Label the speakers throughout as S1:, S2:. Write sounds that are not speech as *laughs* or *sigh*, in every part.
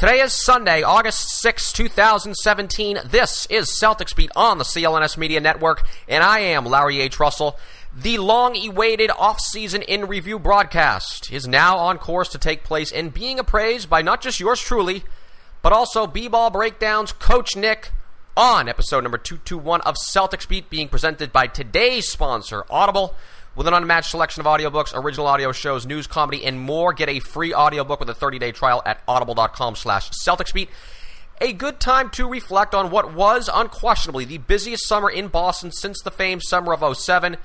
S1: Today is Sunday, August 6, 2017. This is Celtics Beat on the CLNS Media Network, and I am Larry H. Russell. The long awaited off-season in review broadcast is now on course to take place and being appraised by not just yours truly, but also B Ball Breakdowns Coach Nick on episode number 221 of Celtics Beat, being presented by today's sponsor, Audible. With an unmatched selection of audiobooks, original audio shows, news, comedy, and more, get a free audiobook with a 30-day trial at audible.com slash CelticsBeat. A good time to reflect on what was unquestionably the busiest summer in Boston since the famed summer of 07.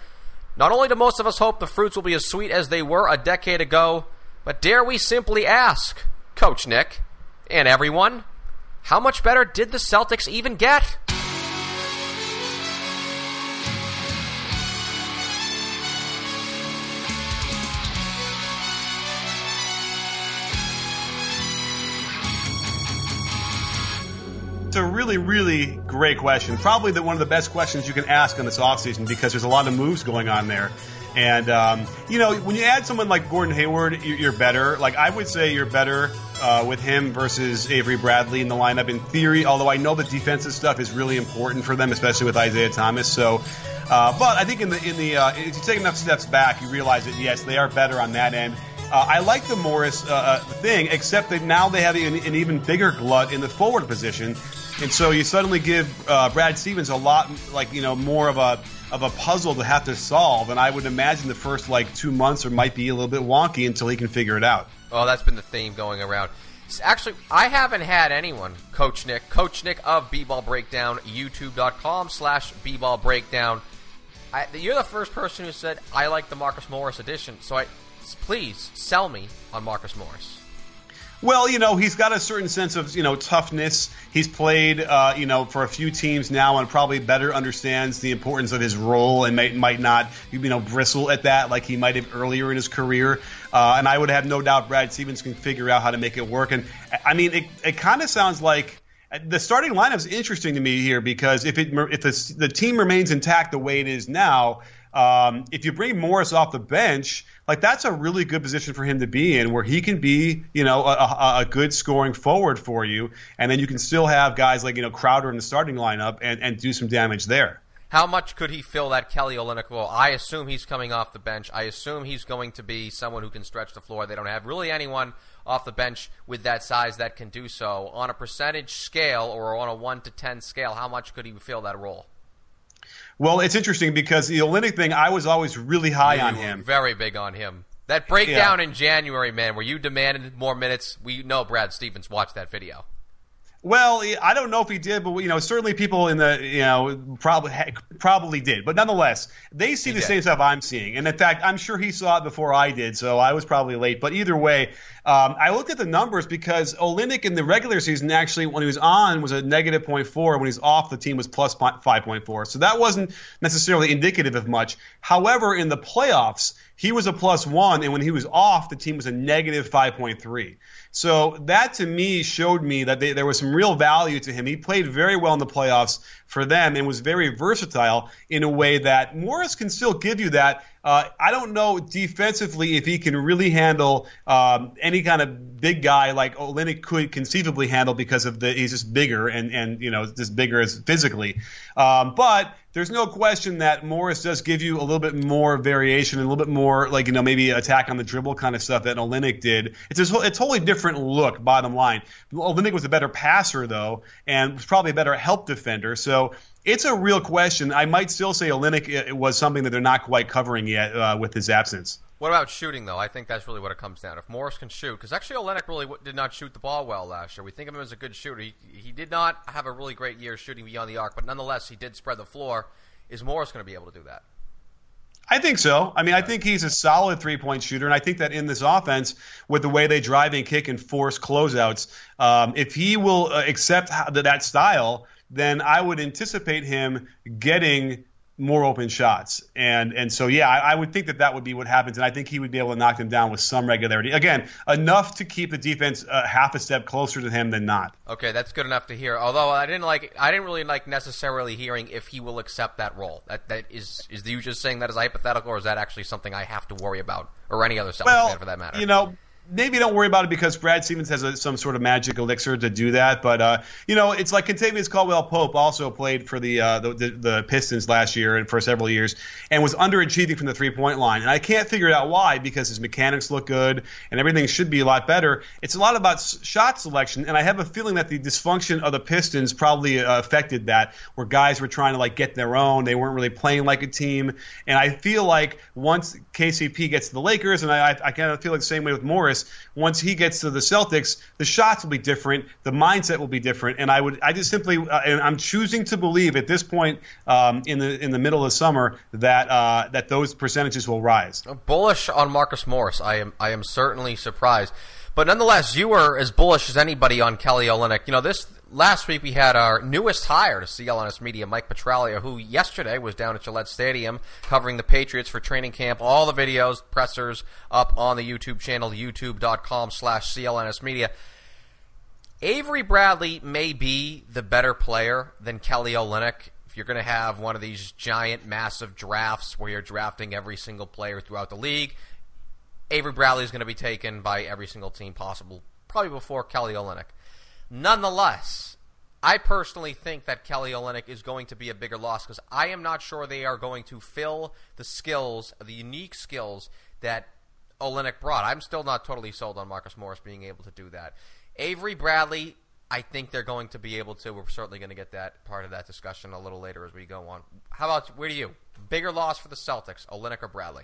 S1: Not only do most of us hope the fruits will be as sweet as they were a decade ago, but dare we simply ask, Coach Nick, and everyone, how much better did the Celtics even get?
S2: It's a really, really great question. Probably the, one of the best questions you can ask in this offseason because there's a lot of moves going on there. And, um, you know, when you add someone like Gordon Hayward, you're better. Like, I would say you're better uh, with him versus Avery Bradley in the lineup in theory, although I know the defensive stuff is really important for them, especially with Isaiah Thomas. So, uh, but I think in the, in the, uh, if you take enough steps back, you realize that, yes, they are better on that end. Uh, I like the Morris uh, uh, thing, except that now they have an, an, even bigger glut in the forward position, and so you suddenly give uh, Brad Stevens a lot, like you know, more of a of a puzzle to have to solve. And I would imagine the first like two months or might be a little bit wonky until he can figure it out.
S1: Well, that's been the theme going around. Actually, I haven't had anyone, Coach Nick, Coach Nick of B-Ball Breakdown, YouTube.com slash B-Ball Breakdown. You're the first person who said I like the Marcus Morris edition, so I please sell me on Marcus Morris.
S2: Well, you know, he's got a certain sense of, you know, toughness. He's played, uh, you know, for a few teams now and probably better understands the importance of his role and might, might not, you know, bristle at that like he might have earlier in his career. Uh, and I would have no doubt Brad Stevens can figure out how to make it work. And I mean, it, it kind of sounds like the starting lineup is interesting to me here because if it if the, the team remains intact the way it is now, um, if you bring Morris off the bench, like that's a really good position for him to be in, where he can be, you know, a, a, good scoring forward for you, and then you can still have guys like you know Crowder in the starting lineup and, and do some damage there.
S1: How much could he fill that Kelly Olynyk role? I assume he's coming off the bench. I assume he's going to be someone who can stretch the floor. They don't have really anyone off the bench with that size that can do so. On a percentage scale or on a 1 to 10 scale, how much could he fill that role?
S2: Well, it's interesting because the Olynyk thing, I was always really high on him.
S1: Very big on him. That breakdown yeah. in January, man, where you demanded more minutes. We know Brad Stevens watched that video.
S2: Well, I don't know if he did, but you know, certainly people in the you know probably probably did. But nonetheless, they see he the did. same stuff I'm seeing, and in fact, I'm sure he saw it before I did, so I was probably late. But either way, um, I looked at the numbers because Olynyk in the regular season actually, when he was on, was a negative 0.4. When he's off, the team was plus 5.4. So that wasn't necessarily indicative of much. However, in the playoffs, he was a plus one, and when he was off, the team was a negative 5.3. So that to me showed me that they, there was some real value to him. He played very well in the playoffs for them and was very versatile in a way that Morris can still give you that. Uh, I don't know defensively if he can really handle um, any kind of big guy like Olynyk could conceivably handle because of the he's just bigger and and you know just bigger as physically. Um, but there's no question that Morris does give you a little bit more variation and a little bit more, like, you know, maybe attack on the dribble kind of stuff that Olynyk did. It's a, a totally different look, bottom line. Olynyk was a better passer, though, and was probably a better help defender. So it's a real question. I might still say Olynyk uh, was something that they're not quite covering yet uh, with his absence.
S1: What about shooting, though? I think that's really what it comes down. To. If Morris can shoot, because actually Olynyk really did not shoot the ball well last year. We think of him as a good shooter. He, he did not have a really great year shooting beyond the arc, but nonetheless, he did spread the floor. Is Morris going to be able to do that?
S2: I think so. I mean, I think he's a solid three point shooter, and I think that in this offense, with the way they drive and kick and force closeouts, um, if he will uh, accept that style, then I would anticipate him getting more open shots. And and so yeah, I, I, would think that that would be what happens, and I think he would be able to knock them down with some regularity. Again, enough to keep the defense uh, half a step closer to him than not.
S1: Okay, that's good enough to hear. Although I didn't like, I didn't really like necessarily hearing if he will accept that role. That that is is you just saying that as hypothetical, or is that actually something I have to worry about, or any other Celtics
S2: well,
S1: fan for that matter?
S2: You know, maybe don't worry about it because Brad Stevens has a, some sort of magic elixir to do that. But uh, you know, it's like Kentavious Caldwell Pope also played for the, uh, the, the, Pistons last year and for several years and was underachieving from the three point line. And I can't figure out why because his mechanics look good and everything should be a lot better. It's a lot about shot selection, and I have a feeling that the dysfunction of the Pistons probably uh, affected that, where guys were trying to like get their own. They weren't really playing like a team. And I feel like once KCP gets to the Lakers, and I, I kind of feel like the same way with Morris once he gets to the Celtics, the shots will be different, the mindset will be different, and I would I just simply uh, and I'm choosing to believe at this point um, in the in the middle of summer that uh, that those percentages will rise.
S1: Bullish on Marcus Morris, I am I am certainly surprised. But nonetheless, you were as bullish as anybody on Kelly Olynyk. You know, this last week we had our newest hire to CLNS Media, Mike Petraglia, who yesterday was down at Gillette Stadium covering the Patriots for training camp. All the videos, pressers up on the YouTube channel, youtube.com slash CLNS Media. Avery Bradley may be the better player than Kelly Olynyk. If you're going to have one of these giant, massive drafts where you're drafting every single player throughout the league, Avery Bradley is going to be taken by every single team possible, probably before Kelly Olynyk. Nonetheless, I personally think that Kelly Olynyk is going to be a bigger loss because I am not sure they are going to fill the skills, the unique skills that Olynyk brought. I'm still not totally sold on Marcus Morris being able to do that. Avery Bradley, I think they're going to be able to. We're certainly going to get that part of that discussion a little later as we go on. How about where do you? Bigger loss for the Celtics, Olynyk or Bradley?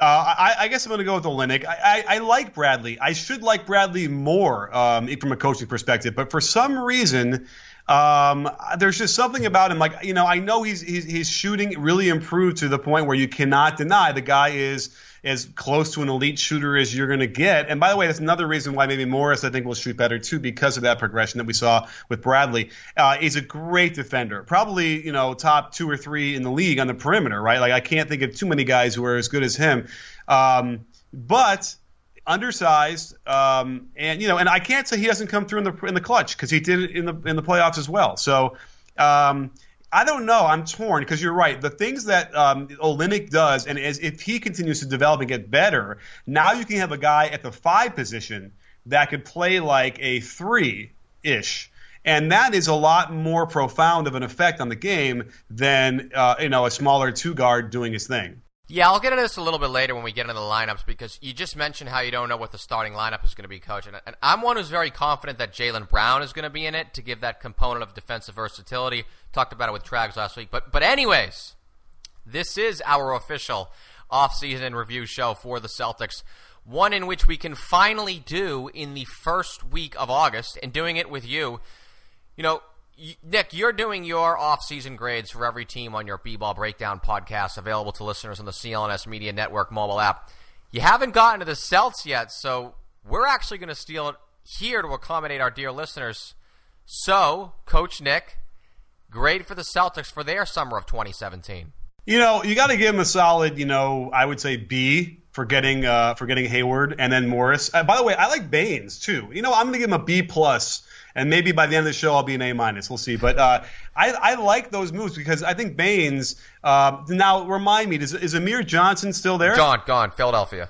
S2: Uh, I, I, guess I'm going to go with Olynyk. I, I, I, like Bradley. I should like Bradley more um, from a coaching perspective, but for some reason, um, there's just something about him. Like you know, I know he's, he's he's shooting really improved to the point where you cannot deny the guy is as close to an elite shooter as you're going to get. And by the way, that's another reason why maybe Morris, I think, will shoot better too because of that progression that we saw with Bradley. Uh, he's a great defender, probably you know top two or three in the league on the perimeter, right? Like I can't think of too many guys who are as good as him. Um, but undersized, um, and you know, and I can't say he doesn't come through in the in the clutch because he did it in the in the playoffs as well. So. Um, I don't know. I'm torn because you're right. The things that um, does, and as if he continues to develop and get better, now you can have a guy at the five position that could play like a three ish. And that is a lot more profound of an effect on the game than uh, you know a smaller two guard doing his thing.
S1: Yeah, I'll get into this a little bit later when we get into the lineups because you just mentioned how you don't know what the starting lineup is going to be, coach. And, I'm one who's very confident that Jaylen Brown is going to be in it to give that component of defensive versatility. Talked about it with Trags last week. But, but anyways, this is our official off-season review show for the Celtics. One in which we can finally do in the first week of August and doing it with you. You know, Nick, you're doing your off-season grades for every team on your B-ball breakdown podcast, available to listeners on the CLNS Media Network mobile app. You haven't gotten to the Celts yet, so we're actually going to steal it here to accommodate our dear listeners. So, Coach Nick, grade for the Celtics for their summer of 2017.
S2: You know, you got to give them a solid, you know, I would say B for getting uh, for getting Hayward and then Morris. Uh, by the way, I like Baynes too. You know, I'm going to give him a B plus and maybe by the end of the show I'll be an A minus. We'll see. But uh, I, I like those moves because I think Baynes. Uh, now remind me, is, is Amir Johnson still there?
S1: Gone, gone. Philadelphia.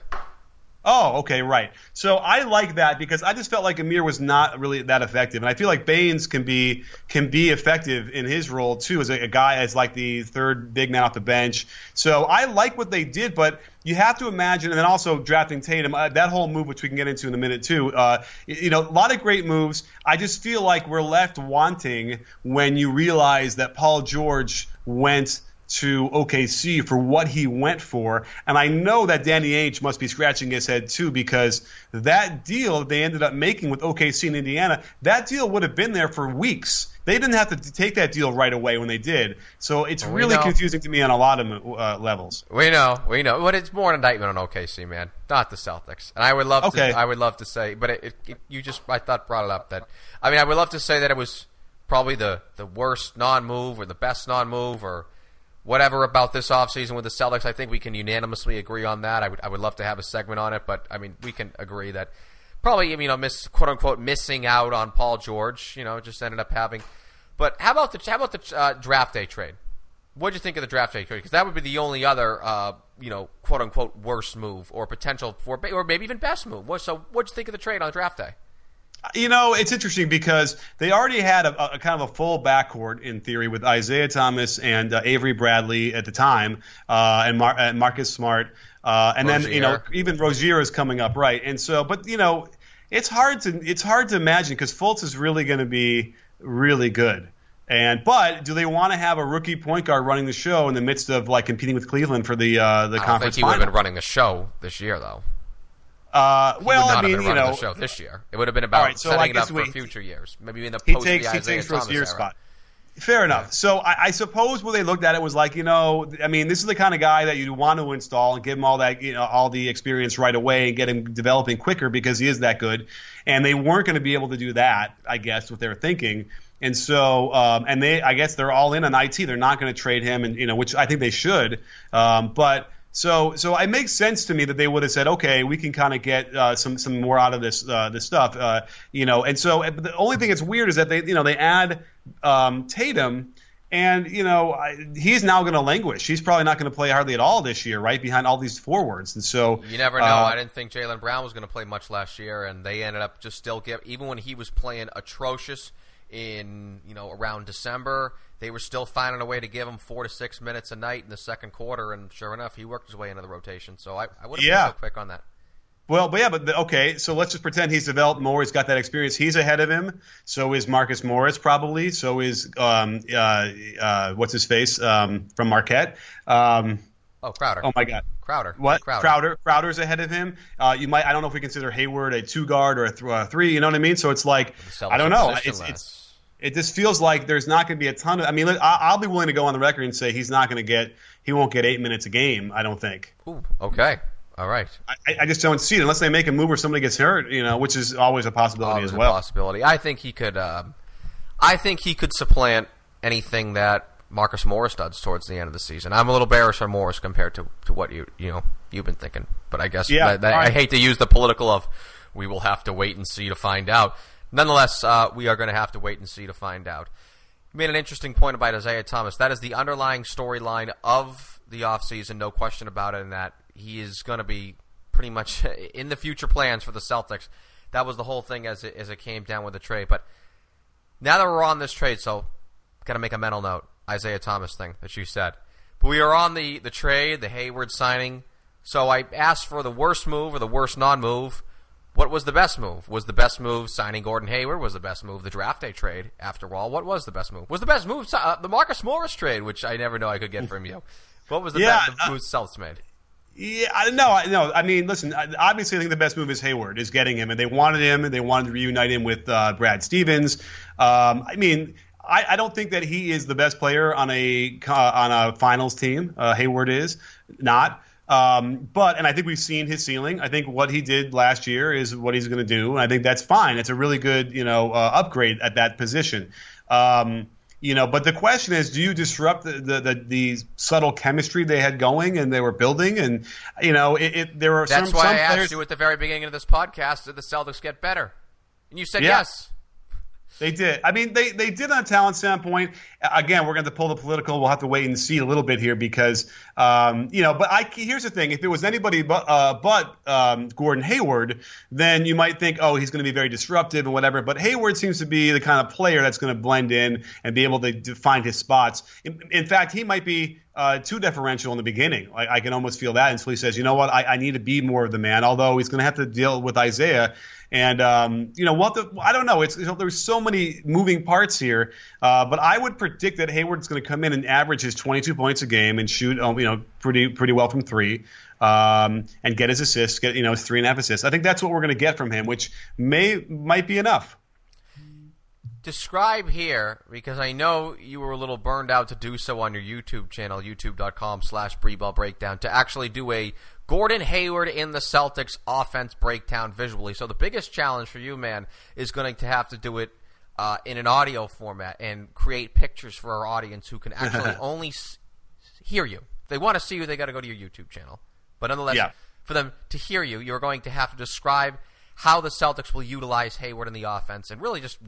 S2: Oh, okay, right. So I like that because I just felt like Amir was not really that effective, and I feel like Baynes can be can be effective in his role too, as a, a guy as like the third big man off the bench. So I like what they did, but you have to imagine, and then also drafting Tatum, uh, that whole move, which we can get into in a minute too. Uh, you know, a lot of great moves. I just feel like we're left wanting when you realize that Paul George went to OKC for what he went for. And I know that Danny Ainge must be scratching his head too because that deal they ended up making with OKC in Indiana, that deal would have been there for weeks. They didn't have to take that deal right away when they did. So it's
S1: We
S2: really
S1: know.
S2: confusing to me on a lot of uh, levels.
S1: We know, we know, but it's more an indictment on OKC, man, not the Celtics. And I would love
S2: Okay.
S1: to, I would love to say, but it, it, you just, I thought brought it up that, I mean, I would love to say that it was probably the the worst non-move or the best non-move or whatever about this offseason with the Celtics. I think we can unanimously agree on that. I would, I would love to have a segment on it, but I mean, we can agree that probably, you know, miss quote unquote missing out on Paul George. You know, just ended up having. But how about the how about the uh, draft day trade? What'd you think of the draft day trade? Because that would be the only other, uh, you know, quote unquote worst move or potential for, or maybe even best move. So, what'd you think of the trade on draft day?
S2: You know, it's interesting because they already had a, a kind of a full backcourt in theory with Isaiah Thomas and uh, Avery Bradley at the time, uh, and, Mar- and Marcus Smart, uh, and then you know even Rozier is coming up, right? And so, but you know, it's hard to it's hard to imagine because Fultz is really going to be really good. And but do they want to have a rookie point guard running the show in the midst of like competing with Cleveland for the uh, the
S1: I don't think
S2: conference
S1: he would have been running the show this year, though.
S2: Uh, well, I mean, you know,
S1: the show this year. It would have been about
S2: right, so
S1: setting it up for
S2: we-
S1: future years, maybe in the
S2: he
S1: post
S2: takes
S1: the
S2: he
S1: Isaiah
S2: takes
S1: Thomas
S2: Rozier's
S1: era.
S2: spot. Fair enough. So I, I suppose where they looked at it was like, you know, I mean, this is the kind of guy that you want to install and give him all that, you know, all the experience right away and get him developing quicker because he is that good. And they weren't going to be able to do that, I guess, what they were thinking. And so, um, and they, I guess, they're all in on IT. They're not going to trade him, and you know, which I think they should. Um, but so, so it makes sense to me that they would have said, okay, we can kind of get uh, some some more out of this uh, this stuff, uh, you know. And so, the only thing that's weird is that they, you know, they add um, Tatum. And you know I, he's now going to languish. He's probably not going to play hardly at all this year, right behind all these forwards. And so
S1: You never know.
S2: uh,
S1: I didn't think Jaylen Brown was going to play much last year, and they ended up just still give. Even when he was playing atrocious in you know around December, they were still finding a way to give him four to six minutes a night in the second quarter, and sure enough, he worked his way into the rotation. So I, I would have
S2: Yeah.
S1: been so quick on that.
S2: Well, but yeah, but the, okay. So let's just pretend he's developed more. He's got that experience. He's ahead of him. So is Marcus Morris probably. So is um, uh, uh, what's his face um, from Marquette. Um,
S1: Oh, Crowder.
S2: oh my God,
S1: Crowder.
S2: what
S1: Crowder.
S2: Crowder? Crowder's ahead of him. Uh, you might. I don't know if we consider Hayward a two guard or a th- uh, three. You know what I mean? So it's like I don't know. It's, it's it just feels like there's not going to be a ton of. I mean, I'll be willing to go on the record and say he's not going to get. He won't get eight minutes a game. I don't think.
S1: Ooh, okay. All right.
S2: I, I just don't see it unless they make a move where somebody gets hurt. You know, which is always a possibility
S1: Always
S2: as
S1: a
S2: well.
S1: possibility. I think he could. Um, I think he could supplant anything that Marcus Morris does towards the end of the season. I'm a little bearish on Morris compared to, to what you you know you've been thinking, but I guess
S2: Yeah,
S1: that- that-
S2: all
S1: I hate to use the political of we will have to wait and see to find out. Nonetheless, uh, we are going to have to wait and see to find out. You made an interesting point about Isaiah Thomas. That is the underlying storyline of the offseason, no question about it, and that he is going to be pretty much *laughs* in the future plans for the Celtics. That was the whole thing as it, as it came down with the trade. But now that we're on this trade, so got to make a mental note. Isaiah Thomas thing that you said. But we are on the, the trade, the Hayward signing. So I asked for the worst move or the worst non move. What was the best move? Was the best move signing Gordon Hayward? Was the best move the draft day trade? After all, what was the best move? Was the best move uh, the Marcus Morris trade, which I never know I could get from you? What was the
S2: Yeah,
S1: best
S2: uh,
S1: move Celtics made?
S2: Yeah, I- no, I- no. I mean, listen. Obviously, I think the best move is Hayward is getting him, and they wanted him, and they wanted to reunite him with uh, Brad Stevens. Um, I mean, I, I don't think that he is the best player on a co- on a finals team. Uh, Hayward is not. Um, but and I think we've seen his ceiling. I think what he did last year is what he's going to do, and I think that's fine. It's a really good, you know, uh, upgrade at that position. Um, you know, but the question is, do you disrupt the, the, the, the subtle chemistry they had going and they were building? And you know, it, it there were
S1: That's
S2: some,
S1: why
S2: some
S1: I asked you at the very beginning of this podcast: Did the Celtics get better? And you said
S2: Yeah.
S1: yes.
S2: They did. I mean, they, they did on a talent standpoint. Again, we're going to pull the political. We'll have to wait and see a little bit here because, um, you know. But I here's the thing: if it was anybody but uh, but um, Gordon Hayward, then you might think, oh, he's going to be very disruptive and whatever. But Hayward seems to be the kind of player that's going to blend in and be able to, find his spots. In, in fact, he might be uh, too deferential in the beginning. I, I, can almost feel that until he says, you know what, I, I need to be more of the man. Although he's going to have to deal with Isaiah and um, you know what? The, I don't know. It's there's so many moving parts here, uh, but I would predict that Hayward's going to come in and average his 22 points a game and shoot, um, you know, pretty pretty well from three, um, and get his assists, get you know his three and a half assists. I think that's what we're going to get from him, which may might be enough
S1: describe here because I know you were a little burned out to do so on your YouTube channel, youtube.com slash breakdown, to actually do a Gordon Hayward in the Celtics offense breakdown visually. So the biggest challenge for you, man, is going to have to do it uh, in an audio format and create pictures for our audience who can actually *laughs* only s- hear you. If they want to see you, they got to go to your YouTube channel. But nonetheless, yeah. for them to hear you, you're going to have to describe how the Celtics will utilize Hayward in the offense and really just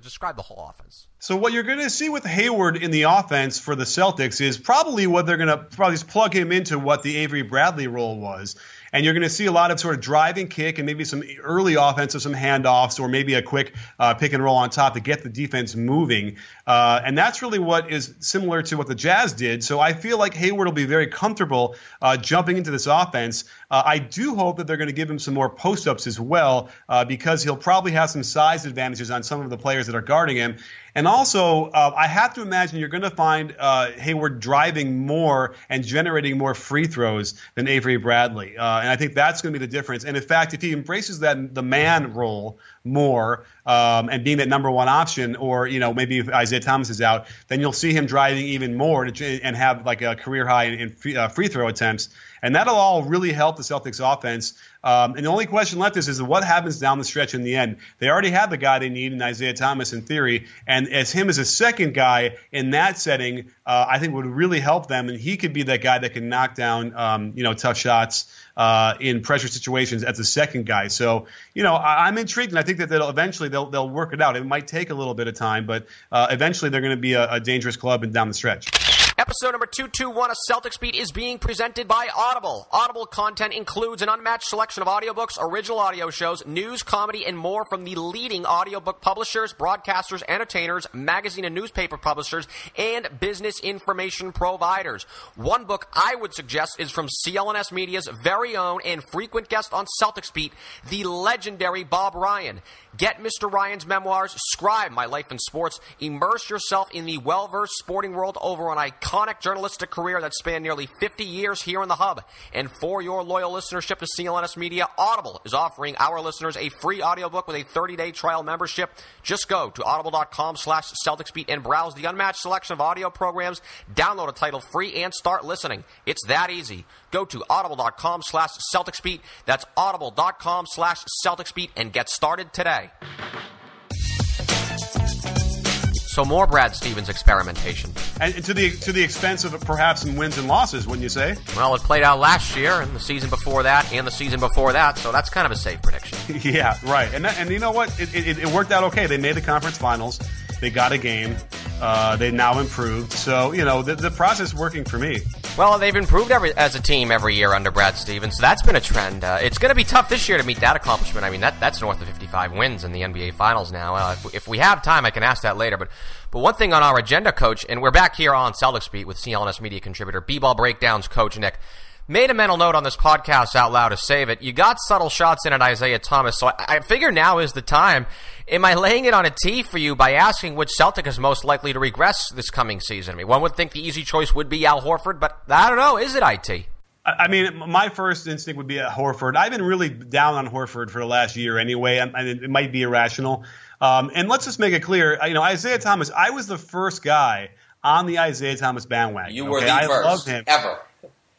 S1: describe the whole offense.
S2: So what you're going to see with Hayward in the offense for the Celtics is probably what they're going to probably plug him into what the Avery Bradley role was and you're going to see a lot of sort of driving kick and maybe some early offensive, some handoffs, or maybe a quick uh, pick and roll on top to get the defense moving. Uh, and that's really what is similar to what the Jazz did. So I feel like Hayward will be very comfortable uh, jumping into this offense. Uh, I do hope that they're going to give him some more post ups as well uh, because he'll probably have some size advantages on some of the players that are guarding him. And also, uh, I have to imagine you're going to find uh, Hayward driving more and generating more free throws than Avery Bradley. Uh, and I think that's going to be the difference. And in fact, if he embraces that the man role more um, and being that number one option, or you know maybe if Isaiah Thomas is out, then you'll see him driving even more and have like a career high in, in uh, free throw attempts and that'll all really help the Celtics offense. Um, and the only question left is, is what happens down the stretch in the end. They already have the guy they need in Isaiah Thomas in theory, and as him as a second guy in that setting, uh, I think would really help them, and he could be that guy that can knock down um, you know tough shots. Uh, in pressure situations as a second guy. So, you know, I, am intrigued, and I think that they'll eventually they'll they'll work it out. It might take a little bit of time, but uh, eventually they're going to be a, a dangerous club and down the stretch.
S1: Episode number 221 of Celtics Beat is being presented by Audible. Audible content includes an unmatched selection of audiobooks, original audio shows, news, comedy, and more from the leading audiobook publishers, broadcasters, entertainers, magazine and newspaper publishers, and business information providers. One book I would suggest is from CLNS Media's very own and frequent guest on Celtics Beat, the legendary Bob Ryan. Get Mr. Ryan's memoirs, Scribe, My Life in Sports, immerse yourself in the well versed sporting world over an iconic journalistic career that spanned nearly 50 years here in the Hub. And for your loyal listenership to CLNS Media, Audible is offering our listeners a free audiobook with a 30 day trial membership. Just go to audible.com slash CelticsBeat and browse the unmatched selection of audio programs, download a title free, and start listening. It's that easy. Go to audible.com slash CelticsBeat. That's audible.com slash CelticsBeat and get started today. So more Brad Stevens experimentation,
S2: and to the to the expense of perhaps some wins and losses, wouldn't you say?
S1: Well, it played out last year, and the season before that, and the season before that. So that's kind of a safe prediction. *laughs*
S2: yeah, right. And that, and you know what? It, it, it worked out okay. They made the conference finals. They got a game. Uh, they now improved. So, you know, the, the process working for me.
S1: Well, they've improved every, as a team every year under Brad Stevens. So that's been a trend. Uh, it's going to be tough this year to meet that accomplishment. I mean, that, that's north of 55 wins in the NBA Finals now. Uh, if, if, we have time, I can ask that later. But, but one thing on our agenda, Coach, and we're back here on Celtics Beat with CLNS media contributor, B-Ball Breakdowns Coach Nick made a mental note on this podcast out loud to save it. You got subtle shots in at Isaiah Thomas, so I, I figure now is the time. Am I laying it on a tee for you by asking which Celtic is most likely to regress this coming season? I mean, one would think the easy choice would be Al Horford, but I don't know. Is it IT?
S2: I mean, my first instinct would be at Horford. I've been really down on Horford for the last year anyway. and it might be irrational. Um, and let's just make it clear, you know, Isaiah Thomas. I was the first guy on the Isaiah Thomas bandwagon.
S3: You were okay? the I first him. ever.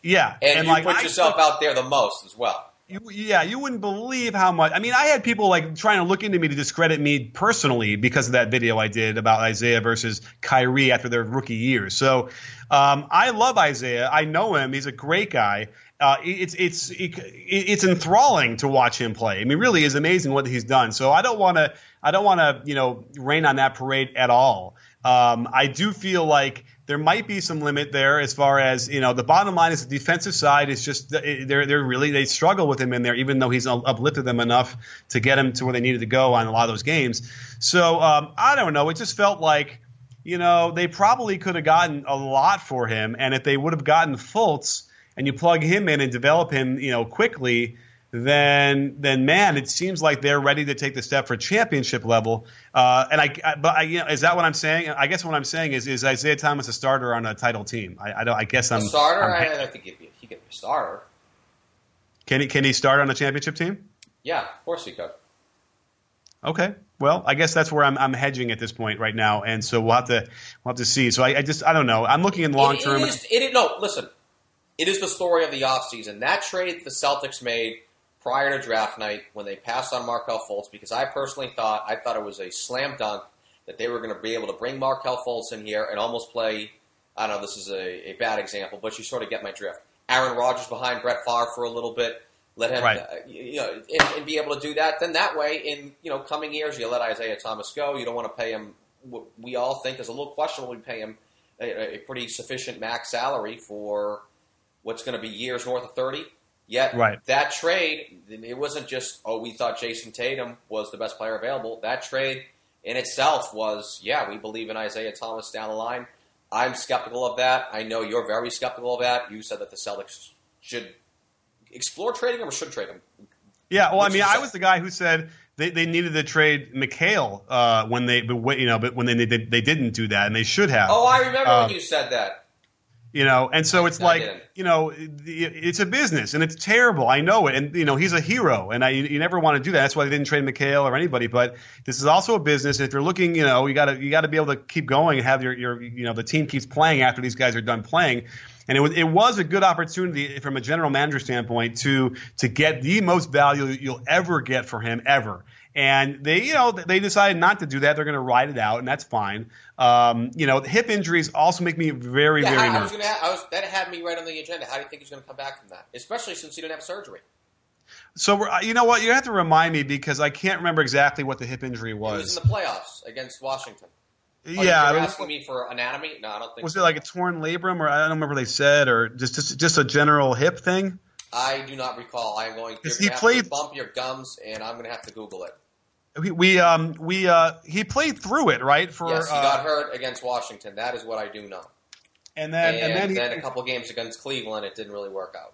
S2: Yeah,
S3: and, and you like, put yourself I, out there the most as well.
S2: You, yeah, you wouldn't believe how much. I mean, I had people like trying to look into me to discredit me personally because of that video I did about Isaiah versus Kyrie after their rookie years. So um, I love Isaiah. I know him. He's a great guy. uh, it's it's it, it's enthralling to watch him play. I mean, really is amazing what he's done. So I don't want to I don't want to you know rain on that parade at all. Um, I do feel like there might be some limit there as far as you know. The bottom line is the defensive side is just they're they're really they struggle with him in there, even though he's uplifted them enough to get him to where they needed to go on a lot of those games. So um, I don't know. It just felt like you know they probably could have gotten a lot for him, and if they would have gotten Fultz and you plug him in and develop him, you know, quickly, then then man, it seems like they're ready to take the step for championship level. Uh, and I, but I, you know, is that what I'm saying? I guess what I'm saying is is Isaiah Thomas a starter on a title team? I, I don't. I guess I'm
S1: a starter.
S2: I'm,
S1: I, don't think he, he could be a starter.
S2: Can he can he start on a championship team?
S1: Yeah, of course he could.
S2: Okay. Well, I guess that's where I'm, I'm hedging at this point right now, and so we'll have to we'll have to see. So I, I just I don't know. I'm looking in long term.
S1: It, it is, no, listen it is the story of the offseason. That trade the Celtics made prior to draft night when they passed on Markelle Fultz, because I personally thought I thought it was a slam dunk that they were going to be able to bring Markelle Fultz in here and almost play. I don't know this is a, a bad example, but you sort of get my drift. Aaron Rodgers behind Brett Favre for a little bit, let him,
S2: right.
S1: uh, you know, and, and, be able to do that. Then that way, in you know coming years, you let Isaiah Thomas go. You don't want to pay him. What we all think is a little questionable. We pay him a, a pretty sufficient max salary for what's going to be years north of 30. Yet
S2: right.
S1: that trade, it wasn't just, oh, we thought Jayson Tatum was the best player available. That trade in itself was, yeah, we believe in Isaiah Thomas down the line. I'm skeptical of that. I know you're very skeptical of that. You said that the Celtics should explore trading him or should trade him.
S2: Yeah, well, I mean, I was the guy who said they, they needed to trade McHale uh, when they, but you know, but when they, they they didn't do that, and they should have.
S1: Oh, I remember um, when you said that
S2: you know and so it's like you know it's a business and it's terrible i know it and you know he's a hero and I, you never want to do that that's why they didn't trade McHale or anybody but this is also a business and if you're looking you know you got to you got to be able to keep going and have your, your you know the team keeps playing after these guys are done playing and it was it was a good opportunity from a general manager standpoint to to get the most value you'll ever get for him ever and they, you know, they decided not to do that. They're going to ride it out, and that's fine. Um, you know, hip injuries also make me very,
S1: yeah,
S2: very
S1: I,
S2: nervous.
S1: I was gonna, I was, that had me right on the agenda. How do you think he's going to come back from that? Especially since he didn't have surgery.
S2: So you know what? You have to remind me because I can't remember exactly what the hip injury was.
S1: It was in the playoffs against Washington. Oh,
S2: yeah,
S1: you're asking me for anatomy? No, I don't think.
S2: Was
S1: so.
S2: it like a torn labrum, or I don't remember they said, or just just just a general hip thing?
S1: I do not recall. I'm going. to
S2: he played,
S1: bump your gums, and I'm going to have to Google it.
S2: We, we um we uh he played through it right for
S1: yes he
S2: uh,
S1: got hurt against Washington. That is what I do know.
S2: And then
S1: and,
S2: and then,
S1: he, then
S2: a
S1: couple games against Cleveland it didn't really work out.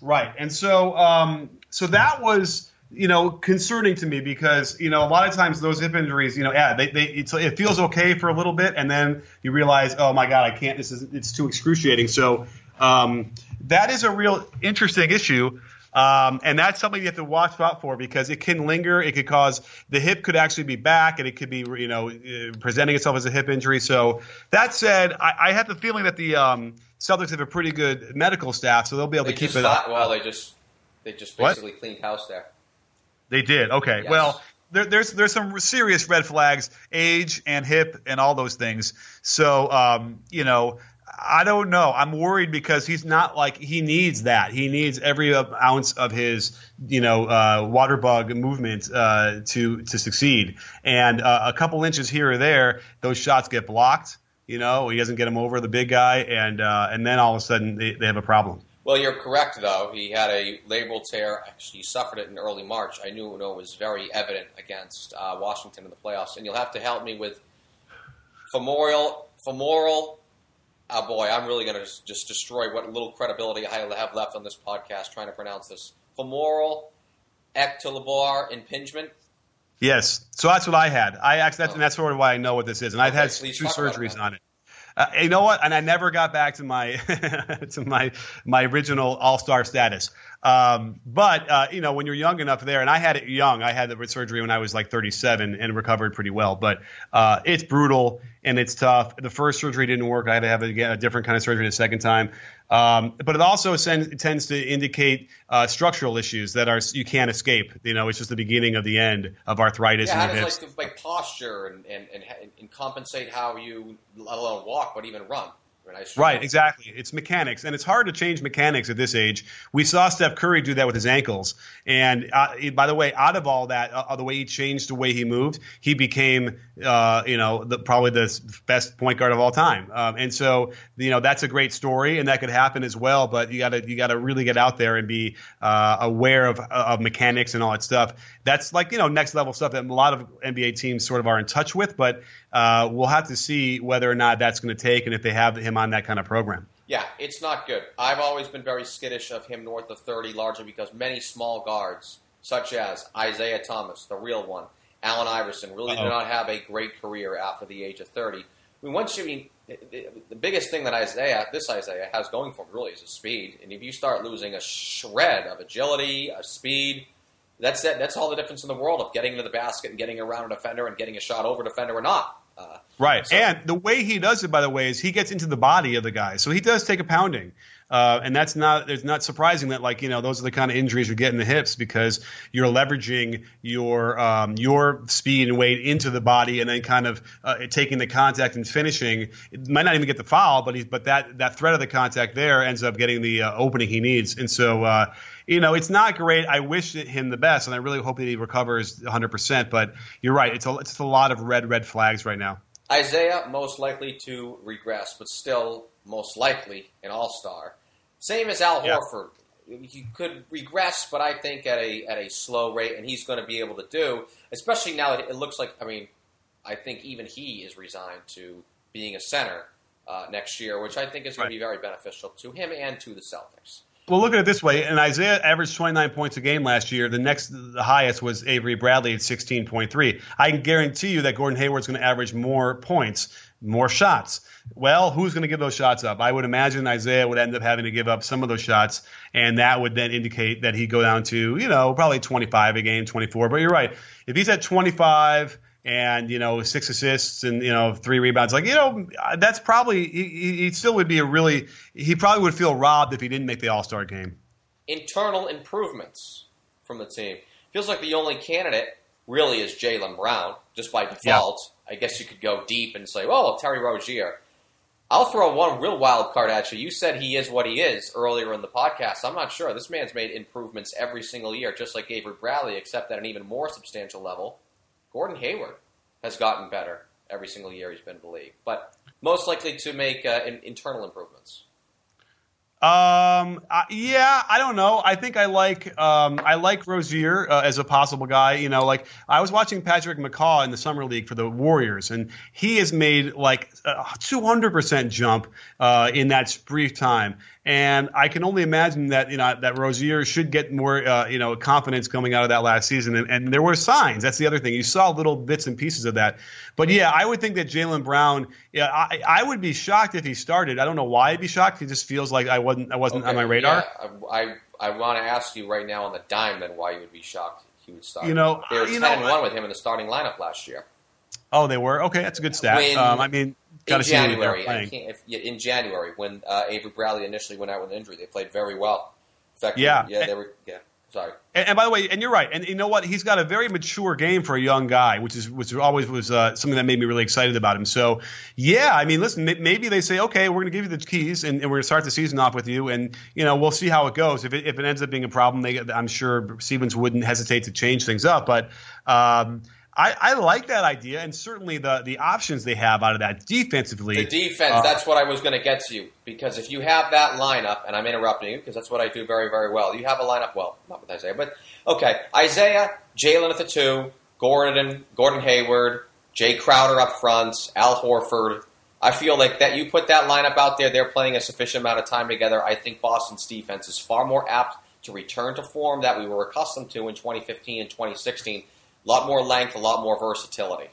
S2: Right. And so um so that was you know concerning to me because you know a lot of times those hip injuries you know yeah they, they it feels okay for a little bit and then you realize oh my god I can't this is it's too excruciating. So um that is a real interesting issue um, and that's something you have to watch out for because it can linger. It could cause the hip could actually be back, and it could be you know uh, presenting itself as a hip injury. So that said, I, I have the feeling that the um, Celtics have a pretty good medical staff, so they'll be able
S1: they
S2: to keep
S1: it
S2: up.
S1: Well, they just they just basically what? cleaned house there.
S2: They did. Okay. Yes. Well. There, there's there's some serious red flags, age and hip and all those things. So um, you know, I don't know. I'm worried because he's not like he needs that. He needs every ounce of his, you know, uh, water bug movement uh, to to succeed. And uh, a couple inches here or there, those shots get blocked. You know, he doesn't get them over the big guy, and uh, and then all of a sudden they, they have a problem.
S1: Well, you're correct though. He had a labral tear. Actually, he suffered it in early March. I knew it was very evident against uh, Washington in the playoffs. And you'll have to help me with femoral femoral oh boy, I'm really going to just destroy what little credibility I have left on this podcast trying to pronounce this. Femoral ectolobar impingement.
S2: Yes, so that's what I had. I actually, that's, oh. and that's sort of why I know what this is, and I've had two surgeries on it. Uh, you know what? And I never got back to my *laughs* to my my original All Star status. Um, but uh, you know, when you're young enough there, and I had it young, I had the surgery when I was like 37 and recovered pretty well. But uh, it's brutal and it's tough. The first surgery didn't work. I had to have a, a different kind of surgery the second time. Um, but it also tends to indicate uh, structural issues that are you can't escape. You know, it's just the beginning of the end of arthritis.
S1: Yeah,
S2: in
S1: your Like, like posture and, and, and, and compensate how you, let alone walk, but even run.
S2: Right, exactly. It's mechanics, and it's hard to change mechanics at this age. We saw Steph Curry do that with his ankles, and uh, by the way, out of all that, uh, the way he changed the way he moved, he became, uh, you know, the, probably the best point guard of all time. Um, and so, you know, that's a great story, and that could happen as well. But you got to you got to really get out there and be uh, aware of of mechanics and all that stuff. That's like you know next level stuff that a lot of NBA teams sort of are in touch with, but uh, we'll have to see whether or not that's going to take and if they have him on that kind of program.
S1: Yeah, it's not good. I've always been very skittish of him north of 30, largely because many small guards, such as Isaiah Thomas, the real one, Allen Iverson, really Uh-oh. do not have a great career after the age of 30. I mean, once you mean the biggest thing that Isaiah, this Isaiah, has going for him really is his speed. And if you start losing a shred of agility, of speed, that's it. That's all the difference in the world of getting to the basket and getting around a defender and getting a shot over a defender or not.
S2: Uh, right. So. And the way he does it, by the way, is he gets into the body of the guy. So he does take a pounding. Uh, and that's not it's not surprising that like you know those are the kind of injuries you get in the hips because you're leveraging your um, your speed and weight into the body and then kind of uh, taking the contact and finishing. It might not even get the foul, but he's but that that threat of the contact there ends up getting the uh, opening he needs. And so uh, you know, it's not great. I wish him the best, and I really hope that he recovers 100%. But you're right; it's a, it's a lot of red red flags right now.
S1: Isaiah most likely to regress, but still most likely an All Star. Same as Al yeah. Horford. He could regress, but I think at a at a slow rate, and he's going to be able to do. Especially now that it looks like. I mean, I think even he is resigned to being a center uh, next year, which I think is going right. to be very beneficial to him and to the Celtics.
S2: Well, look at it this way: and Isaiah averaged 29 points a game last year. The next, the highest was Avery Bradley at 16.3. I can guarantee you that Gordon Hayward's going to average more points, more shots. Well, who's going to give those shots up? I would imagine Isaiah would end up having to give up some of those shots, and that would then indicate that he'd go down to, you know, probably 25 a game, 24. But you're right. If he's at 25 and you know six assists and you know three rebounds. Like you know that's probably he, he still would be a really he probably would feel robbed if he didn't make the All Star game.
S1: Internal improvements from the team feels like the only candidate really is Jaylen Brown just by default. Yeah. I guess you could go deep and say, oh, well, Terry Rozier. I'll throw one real wild card at you. You said he is what he is earlier in the podcast. I'm not sure. This man's made improvements every single year, just like Avery Bradley, except at an even more substantial level. Gordon Hayward has gotten better every single year he's been in the league, but most likely to make uh, in, internal improvements.
S2: Um. Uh, yeah, I don't know. I think I like um, I like Rozier uh, as a possible guy. You know, like I was watching Patrick McCaw in the summer league for the Warriors, and he has made like a 200 percent jump uh, in that brief time. And I can only imagine that you know that Rozier should get more uh, you know confidence coming out of that last season. And, and, there were signs. That's the other thing. You saw little bits and pieces of that. But yeah, I would think that Jaylen Brown. Yeah, I, I, would be shocked if he started. I don't know why I'd be shocked. He just feels like I wasn't I wasn't okay, on my radar.
S1: Yeah, I I, I want to ask you right now on the dime then why you would be shocked he would start.
S2: You know,
S1: they were
S2: ten
S1: and one with him in the starting lineup last year.
S2: Oh, they were okay. That's a good stat.
S1: When,
S2: um, I mean,
S1: in January, if, in January when uh, Avery Bradley initially went out with an injury, they played very well. In fact,
S2: yeah,
S1: yeah, they were. Yeah, sorry.
S2: And, and, by the way, and you're right. And you know what? He's got a very mature game for a young guy, which is which always was uh, something that made me really excited about him. So, yeah, I mean, listen, maybe they say, okay, we're going to give you the keys, and, and we're going to start the season off with you, and you know, we'll see how it goes. If it, if it ends up being a problem, they, I'm sure Stevens wouldn't hesitate to change things up, but. Um, I, I, like that idea, and certainly the the options they have out of that defensively.
S1: The defense, uh, that's what I was going to get to you. Because if you have that lineup, and I'm interrupting you because that's what I do very, very well. You have a lineup, well, not with Isaiah, but okay, Isaiah, Jaylen at the two, Gordon, Gordon Hayward, Jay Crowder up front, Al Horford. I feel like that you put that lineup out there, they're playing a sufficient amount of time together. I think Boston's defense is far more apt to return to form that we were accustomed to in 2015 and 2016 a lot more length, a lot more versatility,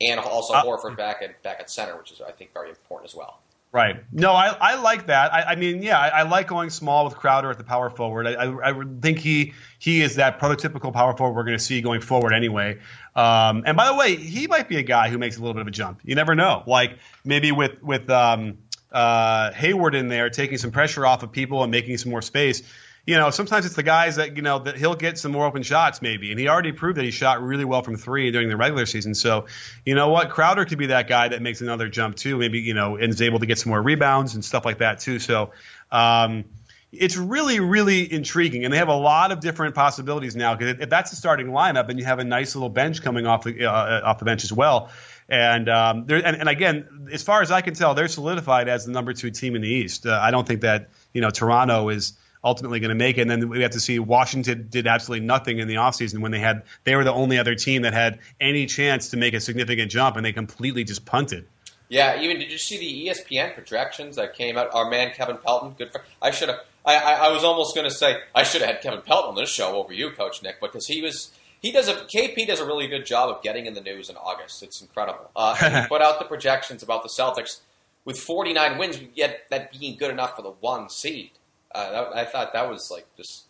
S1: and also uh, Horford back at back at center, which is I think very important as well.
S2: Right. No, I, I like that. I, I mean, yeah, I, I, like going small with Crowder at the power forward. I, I, I think he he is that prototypical power forward we're going to see going forward anyway. Um, and by the way, he might be a guy who makes a little bit of a jump. You never know. Like maybe with with um, uh, Hayward in there, taking some pressure off of people and making some more space you know, sometimes it's the guys that you know that he'll get some more open shots maybe, and he already proved that he shot really well from three during the regular season. So, you know what, Crowder could be that guy that makes another jump too. Maybe you know, and is able to get some more rebounds and stuff like that too. So. Um, it's really, really intriguing, and they have a lot of different possibilities now. Because if that's the starting lineup, and you have a nice little bench coming off the uh, off the bench as well, and, um, and, and again, as far as I can tell, they're solidified as the number two team in the East. Uh, I don't think that you know Toronto is ultimately going to make it. And then we have to see Washington did absolutely nothing in the offseason when they had they were the only other team that had any chance to make a significant jump, and they completely just punted.
S1: Yeah, even did you see the ESPN projections that came out? Our man Kevin Pelton, good for. I should have. I, I, I was almost going to say I should have had Kevin Pelton on this show over you, Coach Nick, because he was he does a KP does a really good job of getting in the news in August. It's incredible. Uh, he *laughs* put out the projections about the Celtics with 49 wins, yet that being good enough for the one seed. Uh, that, I thought that was like just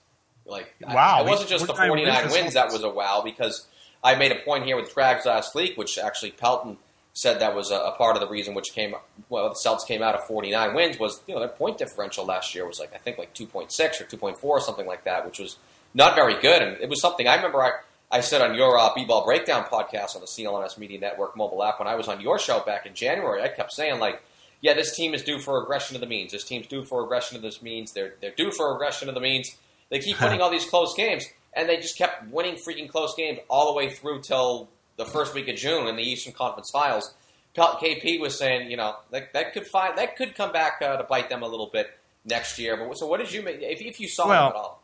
S1: like
S2: wow.
S1: I, it wasn't just the 49 wins, wins that was a wow because I made a point here with Trags last week, which actually Pelton said that was a, a, part of the reason which came well the Celtics came out of 49 wins was you know their point differential last year was like I think like 2.6 or 2.4 or something like that, which was not very good, and it was something I remember I. I said on your uh, B-ball breakdown podcast on the CLNS Media Network mobile app when I was on your show back in January, I kept saying like, yeah, this team is due for regression of the means. This team's due for regression of the means. They're they're due for regression of the means. They keep *laughs* winning all these close games, and they just kept winning freaking close games all the way through till the first week of June in the Eastern Conference Finals. KP was saying, you know, that, that could find that could come back uh, to bite them a little bit next year. But so, what did you make if, if you saw well, them at all?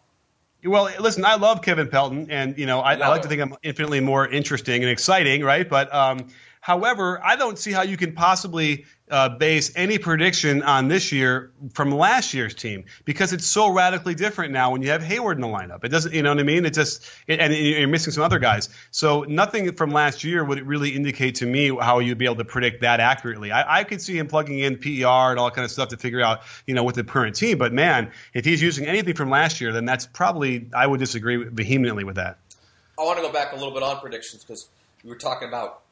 S2: Well, listen, I love Kevin Pelton, and you know, I, I like to think I'm infinitely more interesting and exciting, right? But um, However, I don't see how you can possibly uh, base any prediction on this year from last year's team because it's so radically different now when you have Hayward in the lineup. It doesn't, you know what I mean? It just, it, and you're missing some other guys. So nothing from last year would really indicate to me how you'd be able to predict that accurately. I, I could see him plugging in PER and all kind of stuff to figure out, you know, with the current team. But man, if he's using anything from last year, then that's probably I would disagree vehemently with that.
S1: I want to go back a little bit on predictions because we were talking about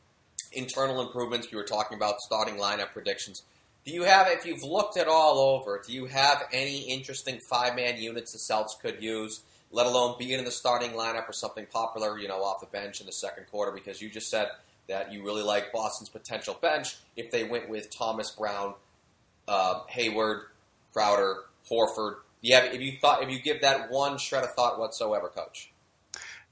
S1: internal improvements. We were talking about starting lineup predictions. Do you have, if you've looked it all over, do you have any interesting five man units the Celts could use, let alone being in the starting lineup or something popular, you know, off the bench in the second quarter? Because you just said that you really like Boston's potential bench if they went with Thomas Brown, uh, Hayward, Crowder, Horford. Yeah, if you thought, if you give that one shred of thought whatsoever, Coach.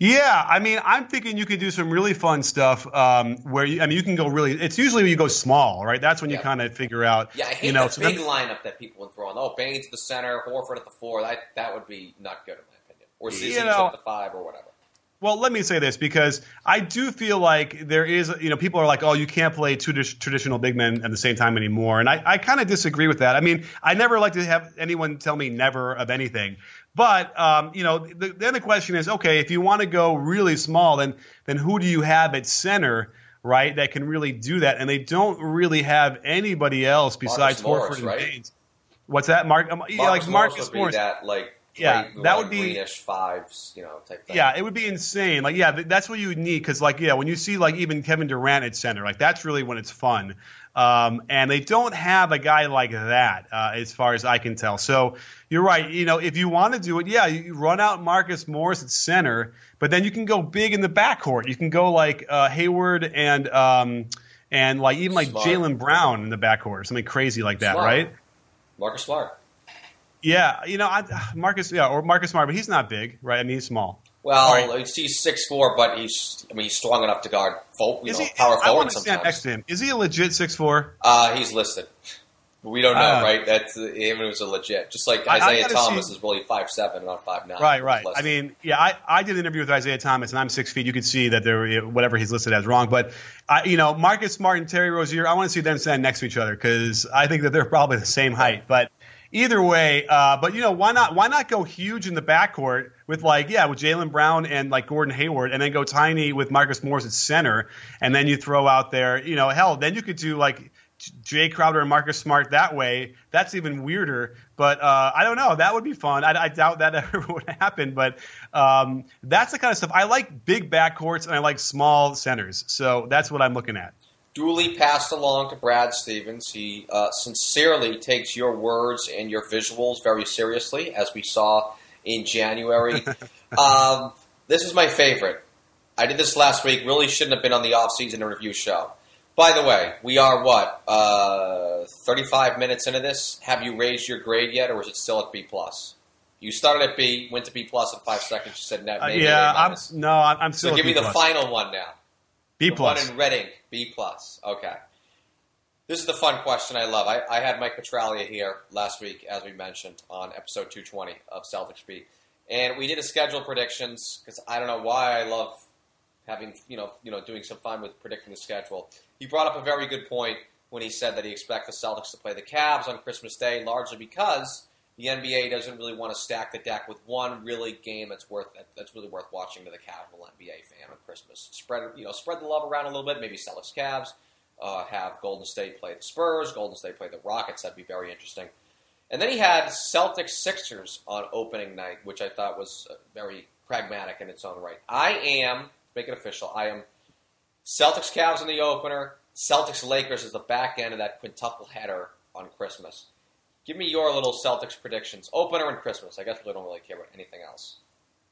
S2: Yeah, I mean, I'm thinking you could do some really fun stuff um, where you, I mean, you can go really. It's usually when you go small, right? That's when yeah. you kind of figure out.
S1: Yeah, I hate
S2: you know,
S1: the big lineup that people would throw on. Oh, Baynes the center, Horford at the four. That that would be not good in my opinion. Or Zizic you know, at the five or whatever.
S2: Well, let me say this because I do feel like there is, you know, people are like, oh, you can't play two traditional big men at the same time anymore. And I, I kind of disagree with that. I mean, I never like to have anyone tell me never of anything. But um, you know, the, then the question is, okay, if you want to go really small, then then who do you have at center, right? That can really do that, and they don't really have anybody else besides Horford and right? Baynes. What's that, Mark? Um,
S1: yeah, like Marcus Morris. That like yeah, that would be fives, you know, type thing.
S2: Yeah, it would be insane. Like, yeah, that's what you would need because, like, yeah, when you see like even Kevin Durant at center, like that's really when it's fun. Um, and they don't have a guy like that, uh, as far as I can tell. So you're right. You know, if you want to do it, yeah, you run out Marcus Morris at center, but then you can go big in the backcourt. You can go like uh, Hayward and um, and like even like Jaylen Brown in the backcourt something crazy like that,
S1: Smart.
S2: right?
S1: Marcus Smart.
S2: Yeah, you know, I, Marcus, yeah, or Marcus Smart, but he's not big, right? I mean, he's small.
S1: Well, right. he's six four, but he's I mean he's strong enough to guard folk, you is know, he, power forward. I want to stand
S2: next to him. Is he a legit six four?
S1: Uh, he's listed. We don't know, uh, right? That's him was a legit. Just like Isaiah Thomas see, is really five seven, not five nine.
S2: Right, right. I mean, yeah, I, I did an interview with Isaiah Thomas, and I'm six feet. You can see that there whatever he's listed as wrong, but I, you know, Marcus Smart and Terry Rozier, I want to see them stand next to each other because I think that they're probably the same height, but either way, uh, but you know, why not? Why not go huge in the backcourt with like, yeah, with Jaylen Brown and like Gordon Hayward, and then go tiny with Marcus Morris at center, and then you throw out there, you know, hell, then you could do like Jay Crowder and Marcus Smart that way. That's even weirder. But uh, I don't know. That would be fun. I, I doubt that *laughs* ever would happen. But um, that's the kind of stuff I like. Big backcourts and I like small centers. So that's what I'm looking at
S1: duly passed along to Brad Stevens. He uh, sincerely takes your words and your visuals very seriously, as we saw in January. *laughs* um, this is my favorite. I did this last week. Really shouldn't have been on the off-season review show. By the way, we are what uh, 35 minutes into this. Have you raised your grade yet, or is it still at B plus? You started at B, went to B plus in five seconds. You said net.
S2: Uh, yeah, I'm, no, I'm still.
S1: So give
S2: me
S1: the final one now.
S2: B plus.
S1: One in red ink, B plus. Okay. This is the fun question I love. I, I had Mike Petraglia here last week, as we mentioned on episode 220 of Celtics Beat, and we did a schedule predictions because I don't know why I love having you know you know doing some fun with predicting the schedule. He brought up a very good point when he said that he expects the Celtics to play the Cavs on Christmas Day, largely because the NBA doesn't really want to stack the deck with one really game that's worth that's really worth watching to the casual NBA fan on Christmas. Spread you know spread the love around a little bit. Maybe Celtics Cavs. Uh, have Golden State play the Spurs. Golden State play the Rockets. That'd be very interesting. And then he had Celtics Sixers on opening night, which I thought was uh, very pragmatic in its own right. I am make it official. I am Celtics Cavs in the opener. Celtics Lakers is the back end of that quintuple header on Christmas. Give me your little Celtics predictions, opener and Christmas. I guess we don't really care about anything else.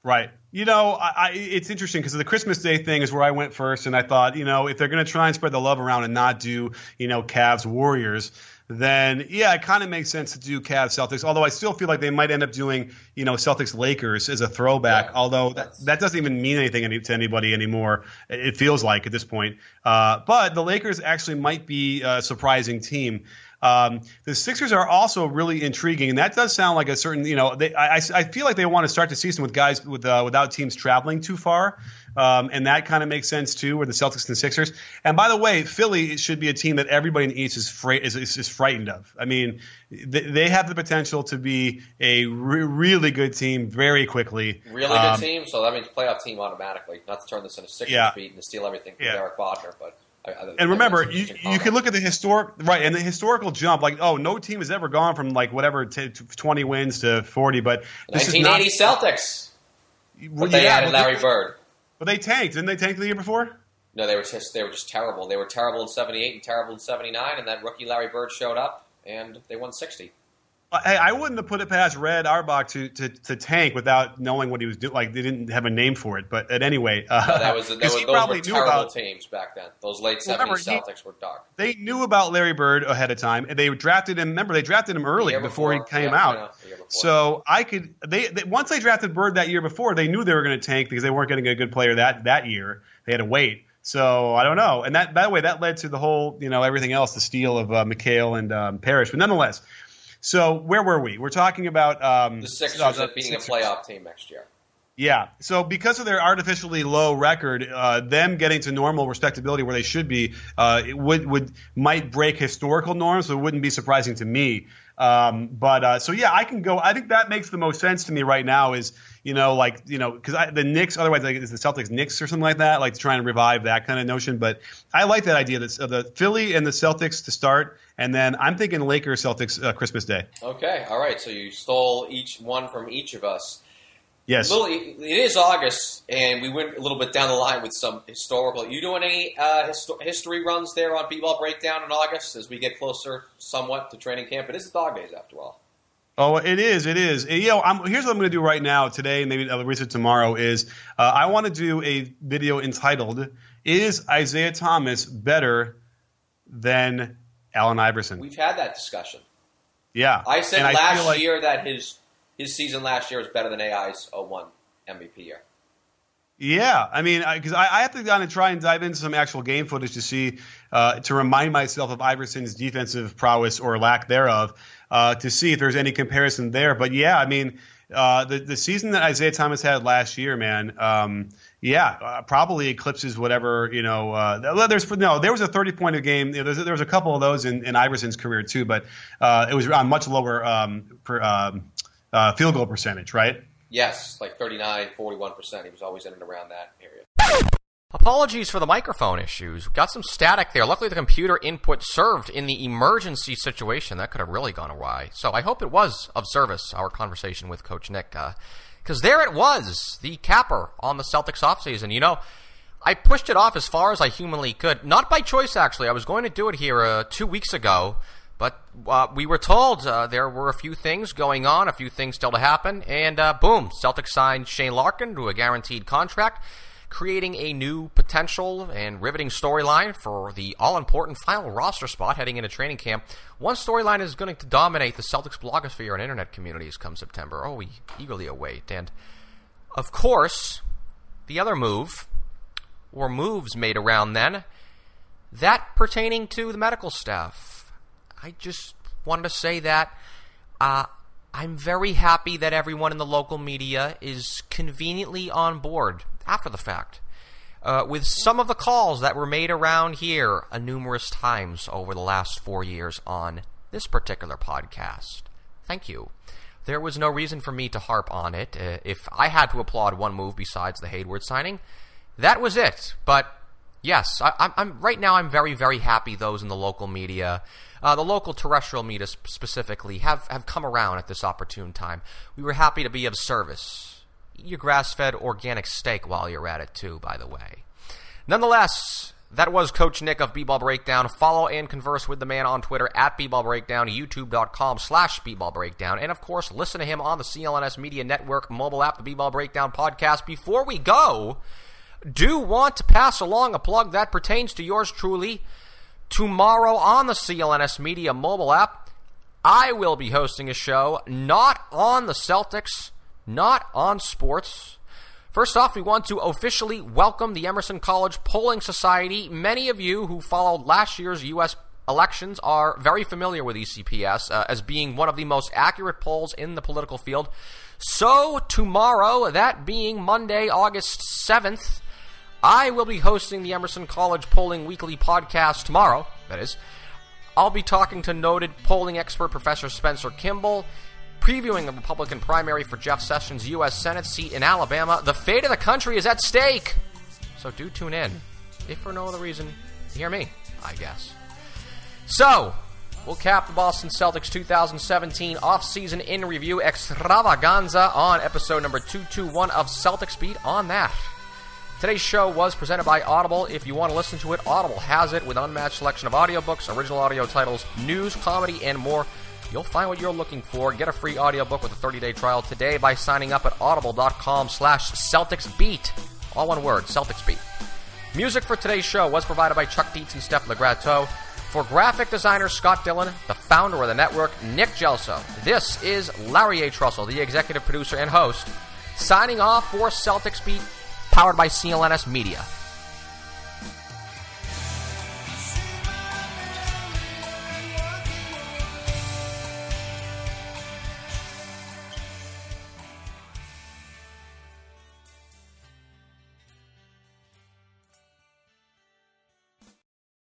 S2: Right. You know, I, I, it's interesting because the Christmas Day thing is where I went first, and I thought, you know, if they're going to try and spread the love around and not do, you know, Cavs Warriors, then yeah, it kind of makes sense to do Cavs Celtics. Although I still feel like they might end up doing, you know, Celtics Lakers as a throwback. Yeah, although that, that doesn't even mean anything any, to anybody anymore. It feels like at this point. Uh, but the Lakers actually might be a surprising team. Um, the Sixers are also really intriguing, and that does sound like a certain, you know, they, I, I feel like they want to start the season with guys with uh, without teams traveling too far. Um, and that kind of makes sense too, with the Celtics and the Sixers. And by the way, Philly should be a team that everybody in the East is, fra- is, is, is frightened of. I mean, they, they, have the potential to be a re- really good team very quickly.
S1: Really good um, team, so that means playoff team automatically. Not to turn this into Sixers yeah. beat and to steal everything from yeah. Derek Bodner, but
S2: and remember, you, you can look at the historic right and the historical jump. Like, oh, no team has ever gone from like whatever t- twenty wins to forty. But
S1: nineteen eighty Celtics. Well, but they yeah, added Larry
S2: they,
S1: Bird.
S2: But they tanked, didn't they? Tank the year before?
S1: No, they were just they were just terrible. They were terrible in seventy eight and terrible in seventy nine, and that rookie Larry Bird showed up and they won sixty.
S2: Hey, I wouldn't have put it past Red Auerbach to, to, to tank without knowing what he was doing. Like they didn't have a name for it, but at anyway, uh,
S1: no, that was, that *laughs* was those were terrible about, teams back then. Those late seventies Celtics he, were dark.
S2: They knew about Larry Bird ahead of time, and they drafted him. Remember, they drafted him early before, before, he came yeah, out. So I could they, they, once they drafted Bird that year before, they knew they were going to tank because they weren't getting a good player that that year. They had to wait. So I don't know. And that by the way, that led to the whole you know everything else, the steal of uh, McHale and um, Parish. But nonetheless. So where were we? We're talking about um,
S1: the Sixers uh, the being Sixers. a playoff team next year.
S2: Yeah. So because of their artificially low record, uh, them getting to normal respectability where they should be, uh, it would would might break historical norms. So it wouldn't be surprising to me. Um, but uh, so yeah, I can go. I think that makes the most sense to me right now. Is you know like you know because the Knicks otherwise like is the Celtics Knicks or something like that, like trying to revive that kind of notion. But I like that idea that the Philly and the Celtics to start, and then I'm thinking Lakers Celtics uh, Christmas Day.
S1: Okay, all right. So you stole each one from each of us.
S2: Yes.
S1: Little, it is August, and we went a little bit down the line with some historical. You doing any uh, histo- history runs there on B-ball breakdown in August as we get closer, somewhat, to training camp? But It is dog days after all.
S2: Oh, it is. It is. You know, I'm, here's what I'm going to do right now, today, and maybe I'll it tomorrow. Is uh, I want to do a video entitled "Is Isaiah Thomas better than Allen Iverson?"
S1: We've had that discussion.
S2: Yeah,
S1: I said and last I like, year that his his season last year was better than AI's 01 MVP year.
S2: Yeah, I mean, because I, I, have to kind of try and dive into some actual game footage to see, uh, to remind myself of Iverson's defensive prowess or lack thereof, uh, to see if there's any comparison there. But yeah, I mean, uh, the the season that Isaiah Thomas had last year, man, um, yeah, uh, probably eclipses whatever you know. Uh, there's no, there was a 30 point a game. There was, there was a couple of those in, in Iverson's career too, but uh, it was on much lower um, per, um, uh, field goal percentage, right?
S1: Yes, like 39, 41%. He was always in and around that area.
S4: Apologies for the microphone issues. Got some static there. Luckily, the computer input served in the emergency situation. That could have really gone awry. So I hope it was of service, our conversation with Coach Nick. Because uh, there it was, the capper on the Celtics offseason. You know, I pushed it off as far as I humanly could. Not by choice, actually. I was going to do it here uh, two weeks ago
S1: But uh, we were told uh, there were a few things going on, a few things still to happen, and uh, boom, Celtics signed Shane Larkin to a guaranteed contract, creating a new potential and riveting storyline for the all important final roster spot heading into training camp. One storyline is going to dominate the Celtics blogosphere and internet communities come September. Oh, we eagerly await. And of course, the other move, or moves made around then, that pertaining to the medical staff I just wanted to say that uh, I'm very happy that everyone in the local media is conveniently on board after the fact. Uh, with some of the calls that were made around here uh, numerous times over the last four years on this particular podcast. Thank you. There was no reason for me to harp on it. Uh, if I had to applaud one move besides the Hayward signing, that was it. But yes, I, am right now. I'm very, very happy. Those in the local media uh, the local terrestrial media specifically have, have come around at this opportune time. We were happy to be of service. Eat your grass fed organic steak while you're at it, too, by the way. Nonetheless, that was Coach Nick of B-Ball Breakdown. Follow and converse with the man on Twitter at B-Ball Breakdown, youtube.com slash B-Ball Breakdown, and of course, listen to him on the CLNS Media Network mobile app, the B-Ball Breakdown podcast. Before we go, do want to pass along a plug that pertains to yours truly. Tomorrow on the CLNS Media mobile app, I will be hosting a show not on the Celtics, not on sports. First off, we want to officially welcome the Emerson College Polling Society. Many of you who followed last year's U.S. elections are very familiar with ECPS uh, as being one of the most accurate polls in the political field. So, tomorrow, that being Monday, August 7th, I will be hosting the Emerson College Polling Weekly podcast tomorrow, that is. I'll be talking to noted polling expert Professor Spencer Kimball, previewing the Republican primary for Jeff Sessions' U.S. Senate seat in Alabama. The fate of the country is at stake. So do tune in, if for no other reason, hear me, I guess. So, we'll cap the Boston Celtics 2017 offseason in review extravaganza on episode number 221 of Celtics Beat on that. Today's show was presented by Audible. If you want to listen to it, Audible has it with an unmatched selection of audiobooks, original audio titles, news, comedy, and more. You'll find what you're looking for. Get a free audiobook with a 30-day trial today by signing up at audible.com slash CelticsBeat. All one word, CelticsBeat. Music for today's show was provided by Chuck Dietz and Steph Legrateau. For graphic designer Scott Dillon, the founder of the network, Nick Gelso, this is Larry A. Trussell, the executive producer and host, signing off for Celtics Beat powered by CLNS Media.